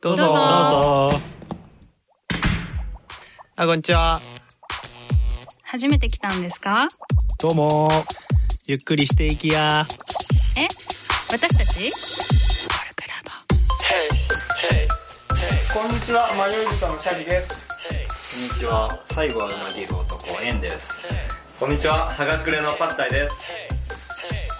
どうぞ。どうぞ。どうぞ。あこんにちは。初めて来たんですか？どうも。ゆっくりしていきや。え？私たち？こんにちは、迷い人のシャリです。こんにちは。最後はうなぎる男、エンです。こんにちは、はがくれのパッタイです。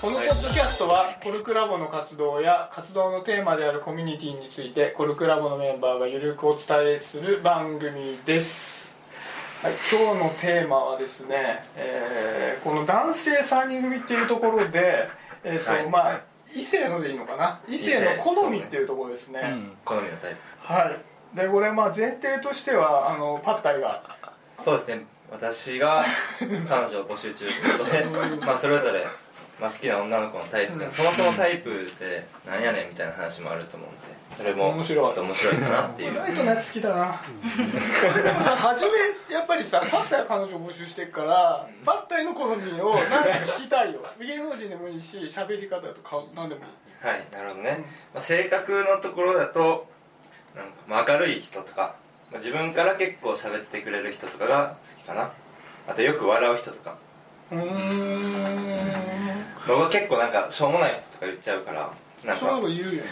このポッドキャストは、コルクラボの活動や活動のテーマであるコミュニティについて、コルクラボのメンバーがゆるくお伝えする番組です。はい、今日のテーマはですね、えーこの男性3人組っていうところで、えっ、と、はいまあ、異性のでいいのかな？異性の好みっていうところですね。好みのタイはい。で、これまあ前提としては、あの、パッタイが、プ。そうですね、私が彼女を募集中ということで、まあそれぞれ、まあ、好きな女の子のタイプが、そもそもタイプってなんやねんみたいな話もあると思うんで、それも面白いちょっと面白いかなっていう。ライトのやつ好きだなでもさ初めやっぱりさパッタイは彼女を募集してるからパッタイの好みをなんか聞きたいよ芸能人でもいいし喋り方だとか何でもいいはい、なるほどね。まあ、性格のところだと、なんかまあ明るい人とか、まあ、自分から結構喋ってくれる人とかが好きかな。あとよく笑う人とか。うーん。僕は結構なんかしょうもないこととか言っちゃうから、なんか。そういうこと言うよね。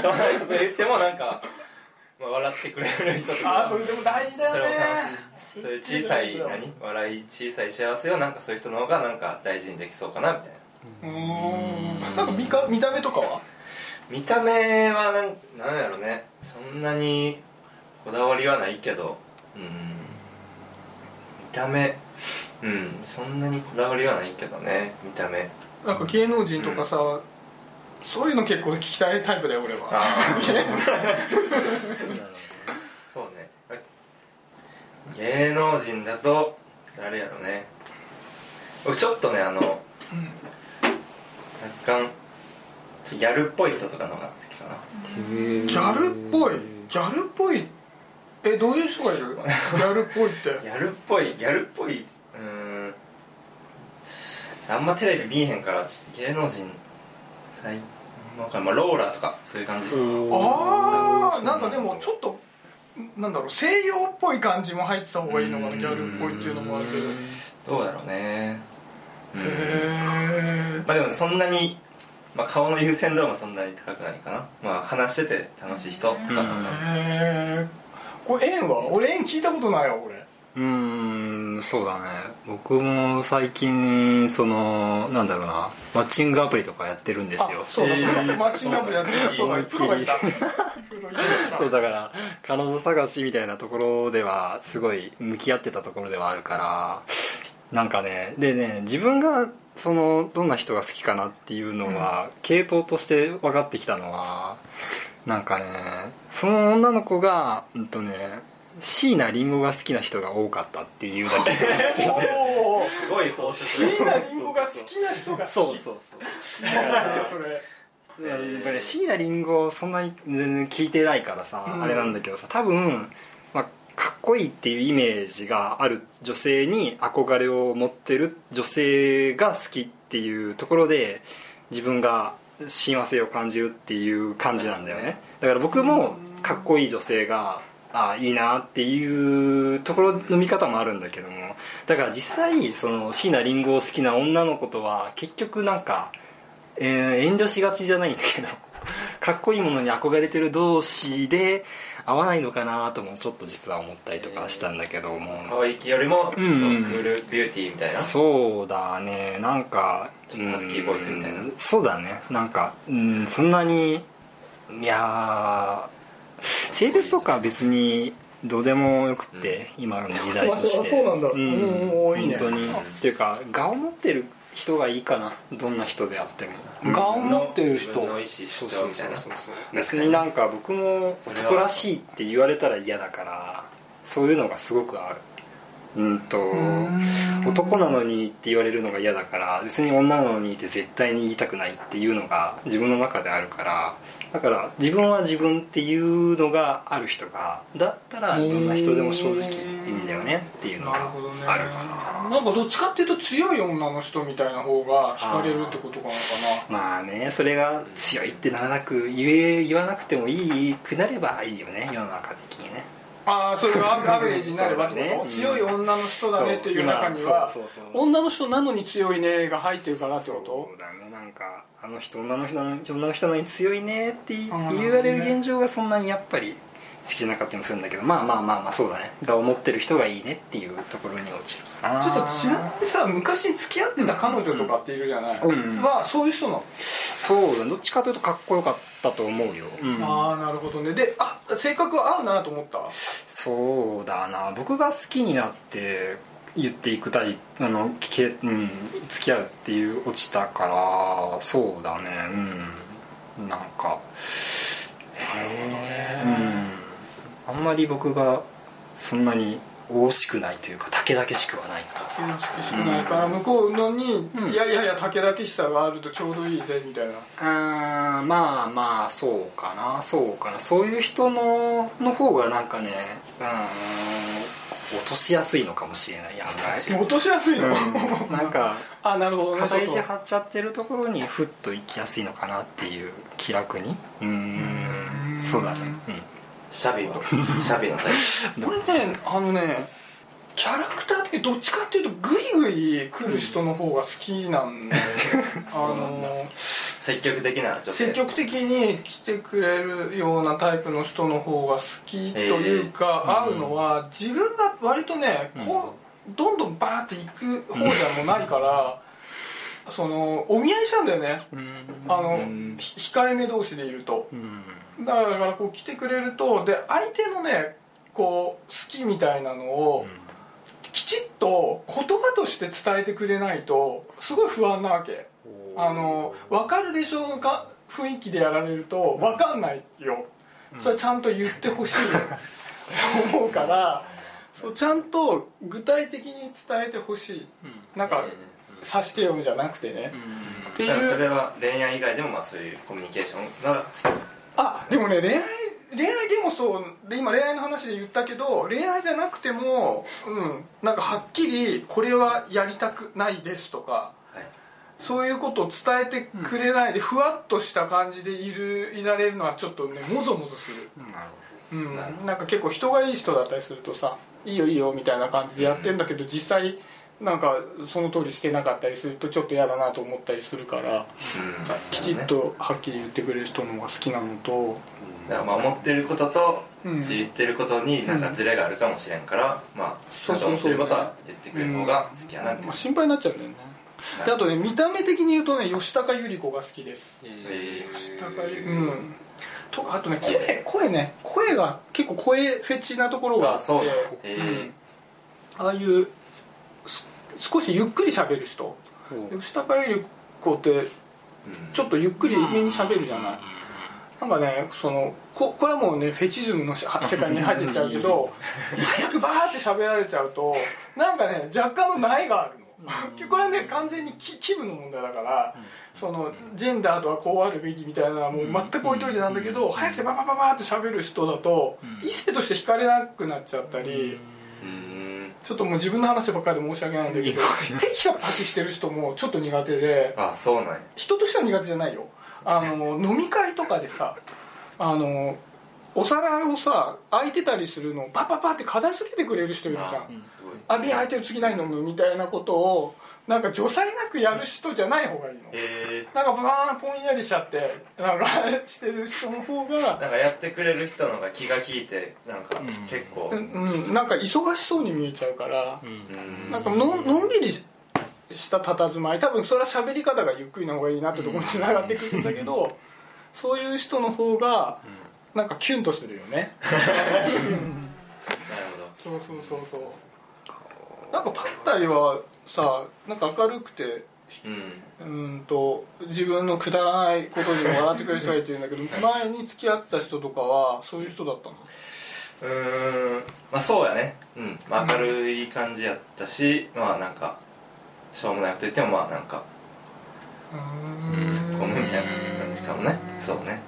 しょうもないこと言ってもなんか、まあ、笑ってくれる人とか。ああそれでも大事だよね。それも楽しい。そういう小さい何？笑い小さい幸せをなんかそういう人の方がなんか大事にできそうかなみたいな。うーん。なんか見か見た目とかは？見た目はなんなんやろね。そんなにこだわりはないけど。うん。見た目うんそんなにこだわりはないけどね見た目。なんか芸能人とかさ、そういうの結構聞きたいタイプだよ俺は。ああ。そうね。芸能人だと誰やろね。僕ちょっとねあの若干ちょギャルっぽい人とかの方が好きかな。ギャルっぽい？ギャルっぽい？えどういう人がいる？ギャルっぽいって。ギャルっぽいギャルっぽいあんまテレビ見えへんからちょっと芸能人最わかんないまあローラとかそういう感じ。ああなんかでもちょっとなんだろう西洋っぽい感じも入ってた方がいいのかなギャルっぽいっていうのもあるけど。へどうだろうね。うん。えまあでもそんなに、まあ、顔の優先度もそんなに高くないかな。まあ話してて楽しい人とかへえこれ縁は？俺縁聞いたことないわ俺うーん、そうだね。僕も最近、その、なんだろうな、マッチングアプリとかやってるんですよ。あそうだ。そうだマッチングアプリやってるそうだプロがいた。プロいた。そうだから、彼女探しみたいなところでは、すごい向き合ってたところではあるから、なんかね、でね、自分が、その、どんな人が好きかなっていうのは、系統として分かってきたのは、なんかね、その女の子が、うんとね、椎名林檎が好きな人が多かったっていうだけでおおすごい放出椎名林檎が好きな人が好き。そうそうそう。それやっぱり椎名林檎そんなに全然聞いてないからさ、うん。あれなんだけどさ多分、まあ、かっこいいっていうイメージがある女性に憧れを持ってる女性が好きっていうところで自分が親和性を感じるっていう感じなんだよね。だから僕もかっこいい女性がああいいなっていうところの見方もあるんだけども。だから実際その椎名林檎を好きな女の子とは結局なんかえー遠慮しがちじゃないんだけど かっこいいものに憧れてる同士で合わないのかなともちょっと実は思ったりとかしたんだけども、可愛いよりもちょっとクールビューティーみたいな、そうだね。なんかちょっとハスキーボイスみたいな。うん。そうだね。なんか、うん、そんなにいやー性別とかは別にどうでもよくって、今の時代として。そうなんだ。うん。おーいいね。本当に。っていうか顔を持ってる人がいいかなどんな人であっても。顔持ってる人。自分の意思主張みたい。な別になんか僕も男らしいって言われたら嫌だからそういうのがすごくある。うんとん。男なのにって言われるのが嫌だから別に女なのにって絶対に言いたくないっていうのが自分の中であるからだから自分は自分っていうのがある人がだったらどんな人でも正直いいんだよねっていうのがなるほどね。あるかな。なんかどっちかっていうと強い女の人みたいな方が惹かれるってことかな。まあねそれが強いってならなく言え言わなくてもいいくなればいいよね世の中的にね。ああそれがアベレージになればってこと、ね強い女の人だねっていう中には女の人なのに強いねが入ってるからってこそうだねなんかあの人女の人なの女の人なのに強いねって言われる現状がそんなにやっぱり好きじゃなかったりもするんだけどまあまあまあまあそうだね。が思ってる人がいいねっていうところに落ちるちょっとちなみにさ昔付き合ってた彼女とかっているじゃない、うん。はそういう人なの、そうだどっちかというとかっこよかったと思うよ、うんああなるほどね。であ性格は合うなと思った？そうだな。僕が好きになって言っていくタイプあの聞け、うん、付き合うっていう落ちたからそうだね。うん。なんかへえうん。あんまり僕がそんなに惜しくないというか竹々しくはないから。さ美しくないから向こうのに、うん。いやいやいや竹々しさがあるとちょうどいいぜみたいな。あーまあまあそうかな。そうかな。そういう人のの方がなんかねうん落としやすいのかもしれない。案外落としやすいの、うん。なんかあなるほどね。肩ちょっと肘張っちゃってるところにふっと行きやすいのかなっていう気楽に。うーん。そうだね。シャビのシャビのタイこれねあのねキャラクター的にどっちかっていうとグイグイ来る人の方が好きなんで、あのプ積極的な女性。積極的に来てくれるようなタイプの人の方が好きというか、合うのは自分が割とねこうどんどんバーっていく方じゃもうないから、そのお見合いしちゃうんだよね。うん。あの、控えめ同士でいると。うん。だからだからこう来てくれるとで相手のねこう好きみたいなのをきちっと言葉として伝えてくれないとすごい不安なわけあの分かるでしょうか？雰囲気でやられると分かんないよ。それはちゃんと言ってほしいと 思うからそうちゃんと具体的に伝えてほしい。なんか指してよじゃなくてね。っていだからそうれは恋愛以外でもまあそういうコミュニケーションが好き。あでもね恋愛恋愛でもそうで今恋愛の話で言ったけど恋愛じゃなくてもうんなんかはっきりこれはやりたくないですとかはいそういうことを伝えてくれないでふわっとした感じでいるいられるのはちょっとねもぞもぞする。うん。なんか結構人がいい人だったりするとさいいよいいよみたいな感じでやってるんだけど実際なんかその通りしてなかったりするとちょっと嫌だなと思ったりするからうん。きちっとはっきり言ってくれる人の方が好きなのとだからまあ思ってることとうん。言ってることになんかズレがあるかもしれんから、まあちゃんと思ってることは言ってくれる方が好きやなってまあ、心配になっちゃうんだよねであとね見た目的に言うとね吉高由里子が好きです。え吉高由里うん。とあとね声声ね声が結構声フェチなところがあって。うんああいうす少しゆっくり喋る人。吉高由里子ってちょっとゆっくりめに喋るじゃない。なんかねそのここれはもうねフェチズムのし世界に入ってっちゃうけど早くバーって喋られちゃうとなんかね若干の苗がある。のこれはね完全に気気分の問題だからそのジェンダーとはこうあるべきみたいなのはもう全く置いといてなんだけど早くてババババって喋る人だと異性として惹かれなくなっちゃったりうん。ちょっともう自分の話ばっかりで申し訳ないんだけどテキパキしてる人もちょっと苦手であそうなんや。人としては苦手じゃないよ。あの飲み会とかでさあのお皿をさ空いてたりするのをパパパって片付けてくれる人いるじゃん。すごい。あ瓶空いてる次何飲むみたいなことをなんか除細なくやる人じゃない方がいいの。えなんかバーンぽんやりしちゃってなんか してる人の方ー、がなんかやってくれる人の方が気が利いてなんか結構。うん、うん、なんか忙しそうに見えちゃうからうん。なんかののんびりした佇まい。多分それは喋り方がゆっくりな方がいいなってところにつながってくるんだけどそういう人の方がなんかキュンとするよね。なるそうそうそうそう。なんかパッタイはさなんか明るくてうん。うんと自分のくだらないことにも笑ってくれる人がいて言うんだけど 前に付き合ってた人とかはそういう人だったの？うーんまあそうやね。うん、まあ、明るい感じやったし、まあなんかしょうもないこと言ってもまあなんか突っ込むみたいな感じかもね。そうね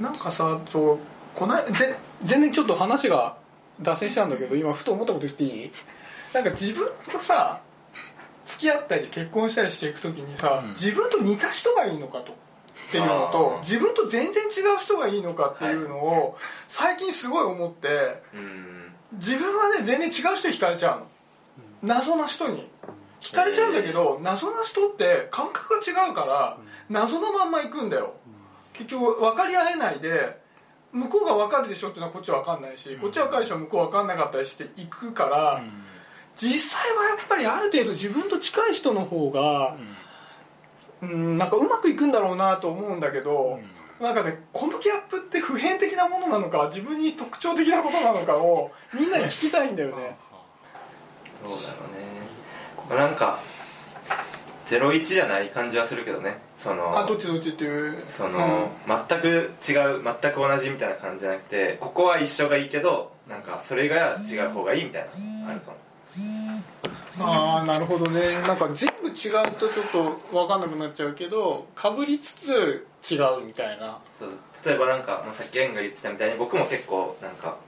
なんかさそうこないぜ全然ちょっと話が脱線したんだけど今ふと思ったこと言っていい？なんか自分とさ付き合ったり結婚したりしていく時にさ、うん。自分と似た人がいいのかと。っていうのと自分と全然違う人がいいのかっていうのを最近すごい思ってうん。自分はね全然違う人に惹かれちゃうの。謎な人に。惹かれちゃうんだけど謎な人って感覚が違うから謎のまんま行くんだよ結局分かり合えないで向こうが分かるでしょっていうのはこっちは分かんないしこっちは分かるでしょ向こう分かんなかったりしていくから実際はやっぱりある程度自分と近い人の方がうん。なんかうまくいくんだろうなと思うんだけどなんかねこのギャップって普遍的なものなのか自分に特徴的なことなのかをみんなに聞きたいんだよね。そうだろうね。まあなんか01じゃない感じはするけどね。そのあどっちどっちっていう？その、全く違う全く同じみたいな感じじゃなくてここは一緒がいいけどなんかそれが違う方がいいみたいなあるかも。ああなるほどね。なんか全部違うとちょっと分かんなくなっちゃうけどかぶりつつ違うみたいな。そう。例えばなんか、まあ、さっきエンが言ってたみたいに僕も結構なんか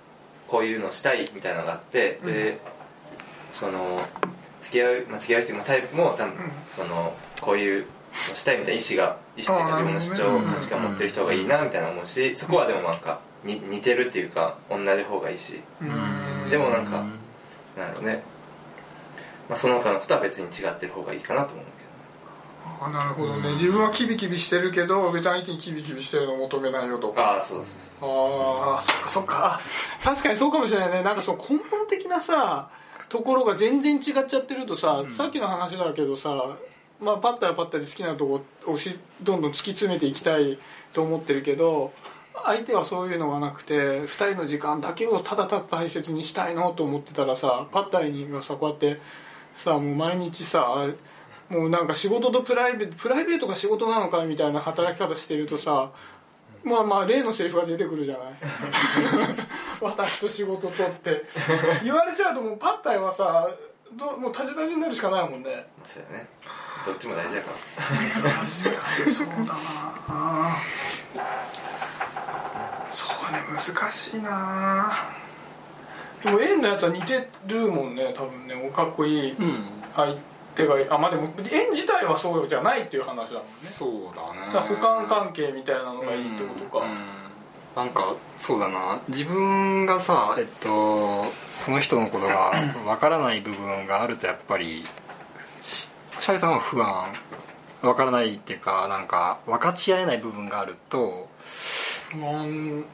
こういうのしたいみたいなのがあって、でその付き合う、まあ、付き合う人のタイプも多分、ん。そのこういうのしたいみたいな意思が意思というか自分の主張、価値観持ってる人がいいなみたいな思うしそこはでもなんかに似てるっていうか同じ方がいいし。うん。でもなんかなるほどね、まあ、その他のことは別に違ってる方がいいかなと思うあなるほどね。自分はキビキビしてるけど別に相手にキビキビしてるのを求めないよと。かああそうそうそう。ああそっかそっか。あ確かにそうかもしれないね。なんかその根本的なさところが全然違っちゃってるとさ、さっきの話だけどさまあパッタはパッタで好きなとこをしどんどん突き詰めていきたいと思ってるけど相手はそういうのがなくて2人の時間だけをただただ大切にしたいのと思ってたらさパッタイにがさこうやってさもう毎日さもうなんか仕事とプライベートプライベートが仕事なのかみたいな働き方してるとさまあまあ例のセリフが出てくるじゃない。私と仕事とって。言われちゃうともうパッタイはさどもうタジタジになるしかないもんね。まあそうやね。どっちも大事やから。確かにそうだなそうね難しいな。でも円のやつは似てるもんね多分ね。おかっこいいうん。相手がいいあまあでも円自体はそうじゃないっていう話だもんね。そうだね。だから補完関係みたいなのがいいってことか、うんなんかそうだな。自分がさえっとその人のことが わからない部分があるとやっぱりしシャリさんは不安。わからないっていうかなんか分かち合えない部分があるとうん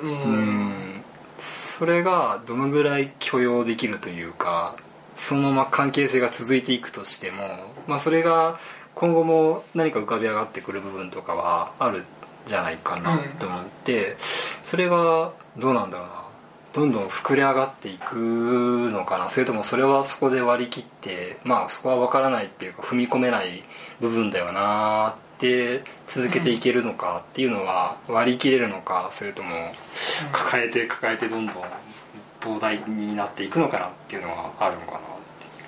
うん。うん。それがどのぐらい許容できるというかそのまま関係性が続いていくとしても、まあ、それが今後も何か浮かび上がってくる部分とかはあるじゃないかなと思って、それがどうなんだろうな。どんどん膨れ上がっていくのかな。それともそれはそこで割り切ってまあそこは分からないっていうか踏み込めない部分だよなって続けていけるのかっていうのは割り切れるのかそれとも抱えて抱えてどんどん膨大になっていくのかなっていうのはあるのかな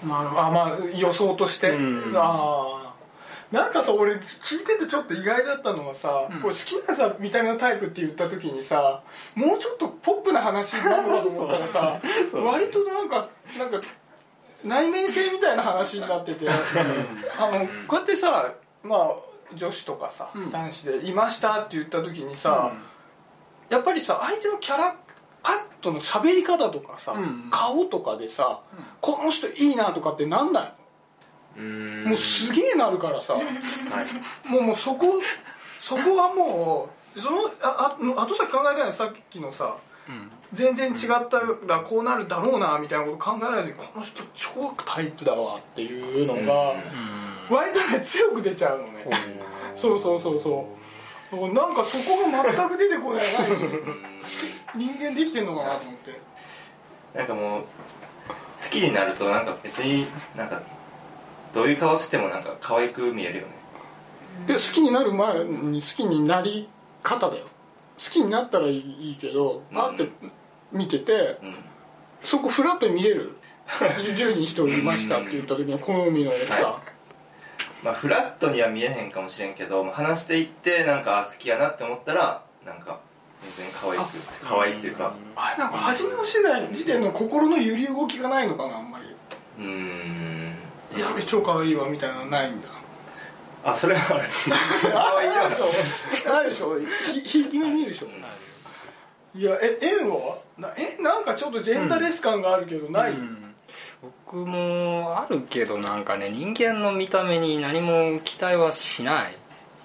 まあ、あまあ予想として、うん。ああなんかさ俺聞いててちょっと意外だったのはさ、うん。好きなさ見た目のタイプって言った時にさもうちょっとポップな話になるのかと思ったらさ そう。割となんかなんか内面性みたいな話になってて。あのこうやってさまあ女子とかさ、うん。男子で「いました」って言った時にさ、やっぱりさ相手のキャラパッとの喋り方とかさ、うん顔とかでさ、この人いいなとかってなんないうん。のもうすげえなるからさ、はい。もうもうそこそこはもうそのああ後先考えたいのさっきのさうん。全然違ったらこうなるだろうなみたいなこと考えないでこの人超タイプだわっていうのが割とね強く出ちゃうのね、そうそうそうそう。なんかそこが全く出てこない 人間できてんのかなと思って。なんかもう好きになるとなんか別になんかどういう顔してもなんか可愛く見えるよね。で好きになる前に好きになり方だよ。好きになったらいいけどパって見ててうん。そこフラットに見れる。10人人いましたって言った時に 好みのやつさ、はまあフラットには見えへんかもしれんけどまあ話していってなんかあ好きやなって思ったらなんか全然可愛く可愛いっていうか。あれなんか初めの世代時点の心の揺り動きがないのかなあんまり。うーん。やべ超可愛いわみたいなのないんだ。あそれはある。可愛いよないでしょ。ないでしょ。ひひいき目見るでしょ。い。やえ円は？なえなんかちょっとジェンダーレス感があるけどない、うん僕もあるけどなんかね人間の見た目に何も期待はしない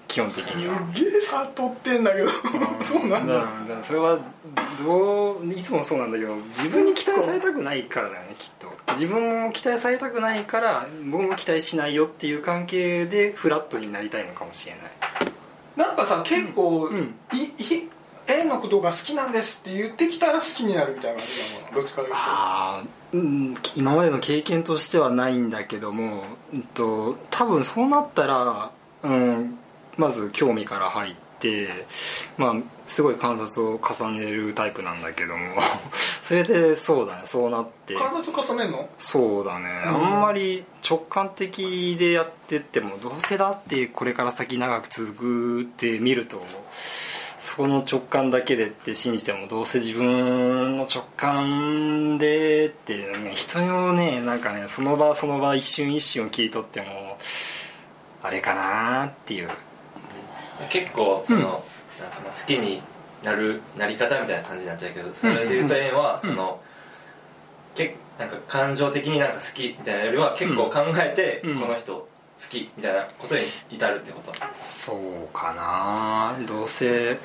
基本的には。すげえ悟ってんだけど。そうなんだ。だそれはどういつもそうなんだけど自分に期待されたくないからだよねきっと。自分も期待されたくないから僕も期待しないよっていう関係でフラットになりたいのかもしれない。なんかさ結構、うん。いい円のことが好きなんですって言ってきたら好きになるみたいな感じなのどっちかというと。あーうん今までの経験としてはないんだけども、うんと、多分そうなったら、うん、まず興味から入って、まあ、すごい観察を重ねるタイプなんだけども。それでそうだねそうなって。観察重ねんの？そうだね、うん。あんまり直感的でやってってもどうせだってこれから先長く続くって見るとその直感だけでって信じてもどうせ自分の直感でって、ね、人のねなんかねその場その場一瞬一瞬を切り取ってもあれかなっていう結構その、なんかまあ好きになるなり方みたいな感じになっちゃうけどそれで言うと円はその、けなんか感情的になんか好きみたいなよりは結構考えて、うん。この人好きみたいなことに至るってこと。そうかな。どうせう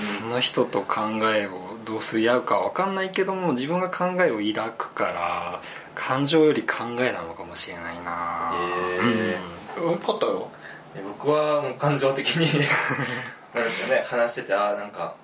その人と考えをどうすり合うかわかんないけども自分が考えを抱くから感情より考えなのかもしれないな。へうん。パッタよで僕はもう感情的に なんですかね話しててああなんか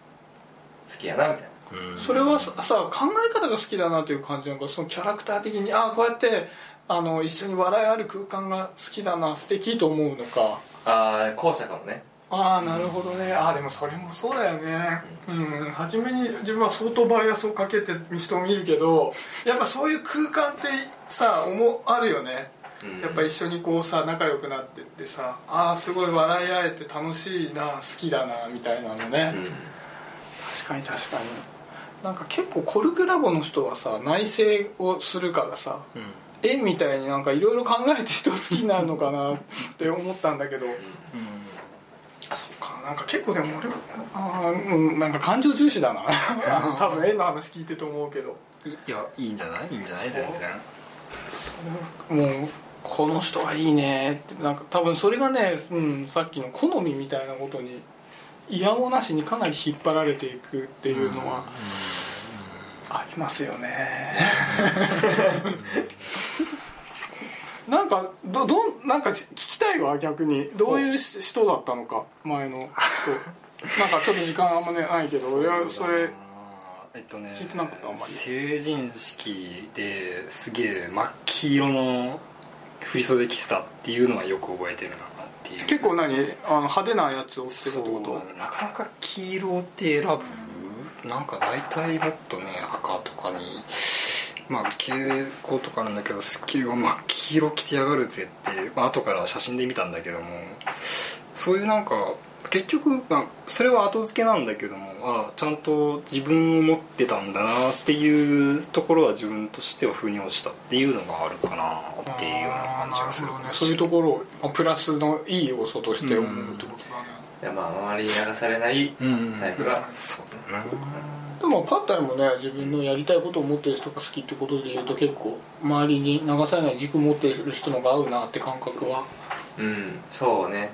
好きやなみたいな。それはささ考え方が好きだなという感じなのかそのキャラクター的にああこうやってあの一緒に笑いある空間が好きだな素敵と思うのか。ああ後者かもね。ああなるほどね。ああでもそれもそうだよね。うん。初めに自分は相当バイアスをかけて人を見るけどやっぱそういう空間ってさ思あるよね。うんやっぱ一緒にこうさ仲良くなってってさああすごい笑い合えて楽しいな好きだなみたいなのね、うん。確かに確かに。なんか結構コルクラボの人はさ内省をするからさうん。絵みたいになんかいろいろ考えて人を好きになるのかなって思ったんだけど。あそっか。なんか結構でも俺はあーうんなんか感情重視だな。多分絵の話聞いてと思うけど。いやいいんじゃない？いいんじゃない？全然。もうこの人はいいね。ってなんか多分それがね、うん、さっきの好みみたいなことに嫌もなしにかなり引っ張られていくっていうのはありますよね。なんかどどんなんか聞きたいわ逆に。どういう人だったのか前の人。なんかちょっと時間あんまねないけど俺はそれえっとね聞いてなかったあんまり。成人式ですげえ真っ黄色の振り袖着てたっていうのはよく覚えてるなっていう。結構何？あの派手なやつを着てたってこと？なかなか黄色って選ぶなんか大体もっとね赤とかにまあ蛍光とかなんだけどスッキリは真っ黄色着てやがるぜって、まあ後から写真で見たんだけども。そういうなんか結局、まあ、それは後付けなんだけどもあちゃんと自分を持ってたんだなっていうところは自分としては腑に落ちたっていうのがあるかなっていうような感じがする。ねそういうところをまあプラスのいい要素として思うってことだね、いやまあ周りに流されないうん。タイプがそうだなでもパッタイもね。自分のやりたいことを持ってる人が好きってことで言うと結構周りに流されない軸持ってる人のが合うなって感覚は。うん。そうね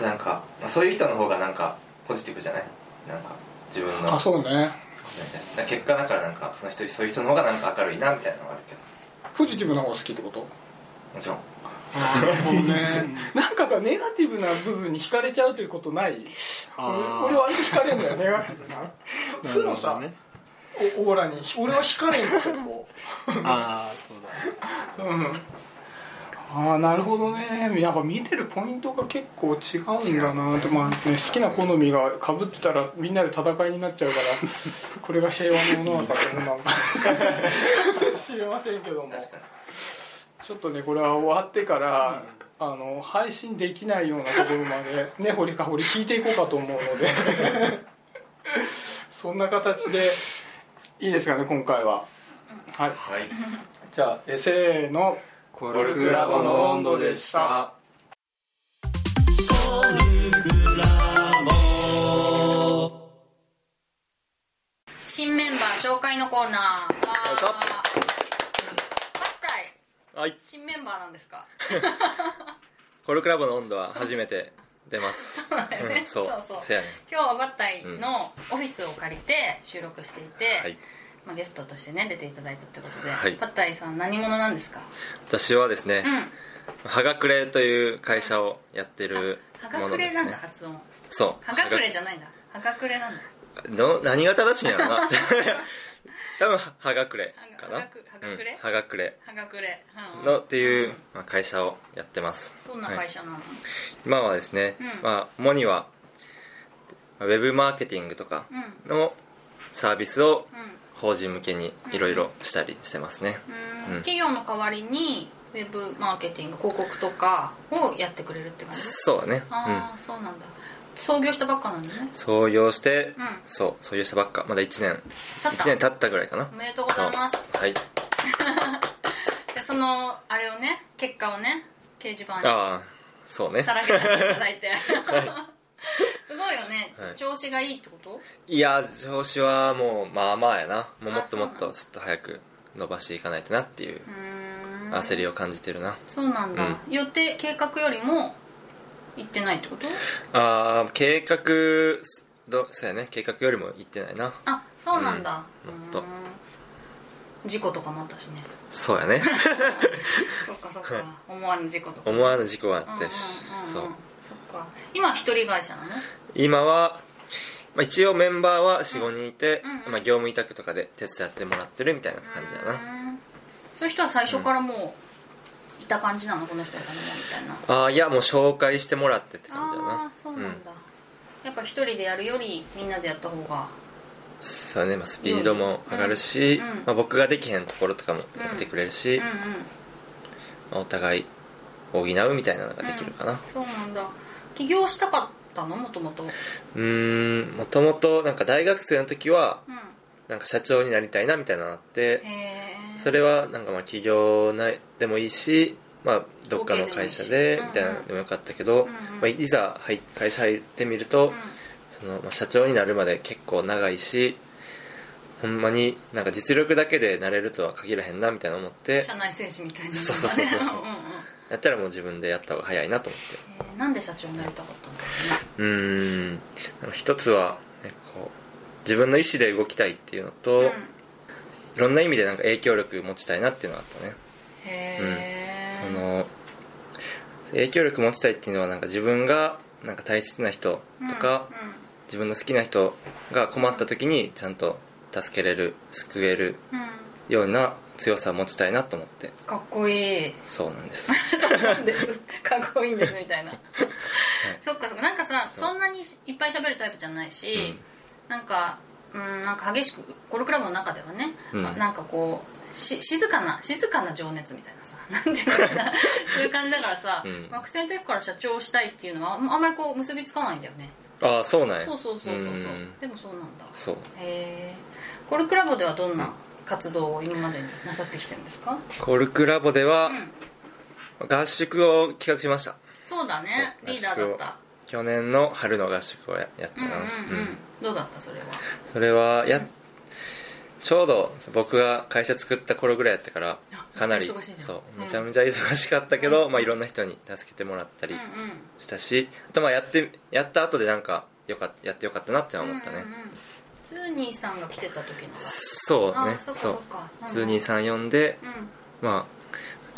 なんか、まあ、そういう人の方がなんかポジティブじゃない？なんか自分の。あそうね。結果だからなんかその人そういう人の方がなんか明るいなみたいなのがあるけど。ポジティブな方が好きってこと？もちろん。なるほどね。なんかさネガティブな部分に惹かれちゃうということない？俺俺割と惹かれんだよネガティブな。負のさ、ね。おオーラに俺は惹かれんう。ああそうだね。うんああなるほどね。やっぱ見てるポイントが結構違うんだな。と、まあね、好きな好みがかぶってたらみんなで戦いになっちゃうから これが平和の世の中ってな。の か知れませんけども。ちょっとねこれは終わってから、あの配信できないようなところまで根掘りか掘り聞いていこうかと思うので。そんな形でいいですかね今回は。はい。はい。じゃあえせーのコルクラボの温度でした。新メンバー紹介のコーナー。はい。新メンバーなんですか？コルクラボの温度は初めて出ます。そうだよね、うんそう。そうそう。ね今日はバッタイのオフィスを借りて収録していて、はいまあ、ゲストとしてね出ていただいたってことで、はい。バッタイさん何者なんですか？私はですねうん。はがくれという会社をやってるはがくれなんだね発音。そう。はがくれじゃないんだ。はがくれなんだ。の何が正しいんやろな。多分はがくれかな。はがくれうんはがくれのっていう、まあ、会社をやってます。どんな会社なの、今はですね、うん。まあ主にはウェブマーケティングとかうん。のサービスをうん法人向けにいろいろしたりしてますね、うん。うん。企業の代わりにウェブマーケティング広告とかをやってくれるって感じ？そうだね。ああ、そうなんだ。創業したばっかなんだね。うん創業して、うん。そう創業したばっか。まだ1年。経った。1年経ったぐらいかな。おめでとうございます。はい。でそのあれをね結果をね掲示板にああそうね。さらけ出していただいて、すごいよね、はい。調子がいいってこと？いや調子はもうまあまあやな。もうもっともっとちょっと早く伸ばしていかないとなっていううーん。焦りを感じてるな。そうなんだ、うん。予定計画よりも行ってないってこと？ああ計画どそうやね。計画よりもいってないな。あそうなんだ、うんもっと。事故とかもあったしね。そうやね。そっかそっか。思わぬ事故とか。思わぬ事故があうんうんったしうんうん。そうか。今一人会社なの？今は、まあ、一応メンバーは45人いて、うん。うんまあ、業務委託とかで手伝ってもらってるみたいな感じだな。うんそういう人は最初からもういた感じなの？この人やったのもみたいな。ああいやもう紹介してもらってって感じだあな。あそうなんだ、やっぱ一人でやるよりみんなでやった方がそうね、まあ、スピードも上がるし、うんうん。まあ、僕ができへんところとかもやってくれるし、うんうん。まあお互い補うみたいなのができるかな。そうなんだ起業したかったの？もともとうーん。もともとなんか大学生の時はうん。なんか社長になりたいなみたいなのがあってそれはなんかまあ起業なでもいいし、まあ、どっかの会社でみたいなのでもよかったけど、まあ、いざ入会社入ってみると、そのまあ社長になるまで結構長いしほんまになんか実力だけでなれるとは限らへんなみたいな思って社内政治みたいなそうそうそうそうう。んやったらもう自分でやった方が早いなと思って。えーなんで社長になりたかったんだろうーん。なんか一つは、ね、こう自分の意思で動きたいっていうのと、うねいろんな意味でなんか影響力持ちたいなっていうのがあったね。うん。へえその影響力持ちたいっていうのはなんか自分がなんか大切な人とか、自分の好きな人が困った時にちゃんと助けれる救えるうん。うん。ような強さを持ちたいなと思って。かっこいい。そうなんです。かっこいいんですみたいな、そっかそっか。なんかさそんなにいっぱい喋るタイプじゃないし、うん。なんかうんなんか激しくコルクラブの中ではね、うん。あなんかこうし静かな静かな情熱みたいなさなんていうのかな。そういう感じだからさ、うん。学生の時から社長をしたいっていうのはあんまりこう結びつかないんだよね。ああそうなんや。そうそうそうそうそう。うん。でもそうなんだ。そう。へえコルクラボではどんな活動を今までになさってきてるんですか？コルクラボではうん。合宿を企画しました。そうだね。リーダーだった。去年の春の合宿をややったな、うんうんうん、うん。どうだった？それは。それはやちょうど僕が会社作った頃ぐらいやったからあかなりそううん。めちゃめちゃ忙しかったけど、うん。まあ、いろんな人に助けてもらったりうんうん。したし、あとまあやってやった後でなんかよかっやってよかったなって思ったね、うんうんうんツーニーさんが来てた時の。そうね。あそっかそそうズニーさん呼んで、うん。ま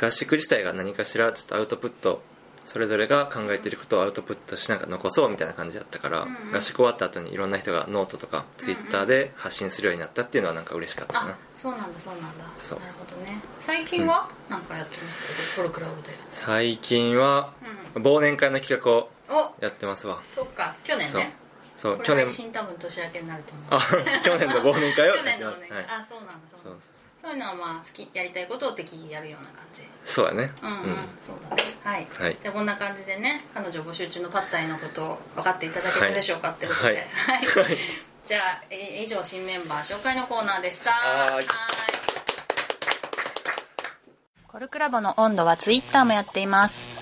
あ合宿自体が何かしらちょっとアウトプットそれぞれが考えてることをアウトプットしなんか残そうみたいな感じだったから、うんうん。合宿終わった後にいろんな人がノートとかツイッターで発信するようになったっていうのはなんか嬉しかったかな。あそうなんだそうなんだ。そう。なるほどね。最近は？なんかやってます？コルクラブで。最近は忘年会の企画をおやってますわ。そっか。去年ねそう去年これ配信多分年明けになると思う。あ 去年の忘年会を去年の忘年会。はい。あそうなんだ。そそうう。そういうのはまあ好きやりたいことを適宜やるような感じ。そうやね。うんうん、そうだね。はい、はい。じゃあこんな感じでね彼女募集中のパッタイのことを分かっていただけるでしょうか、ってことで。はい。はい。じゃあえ以上新メンバー紹介のコーナーでした。はーい。コルクラボの温度はツイッターもやっています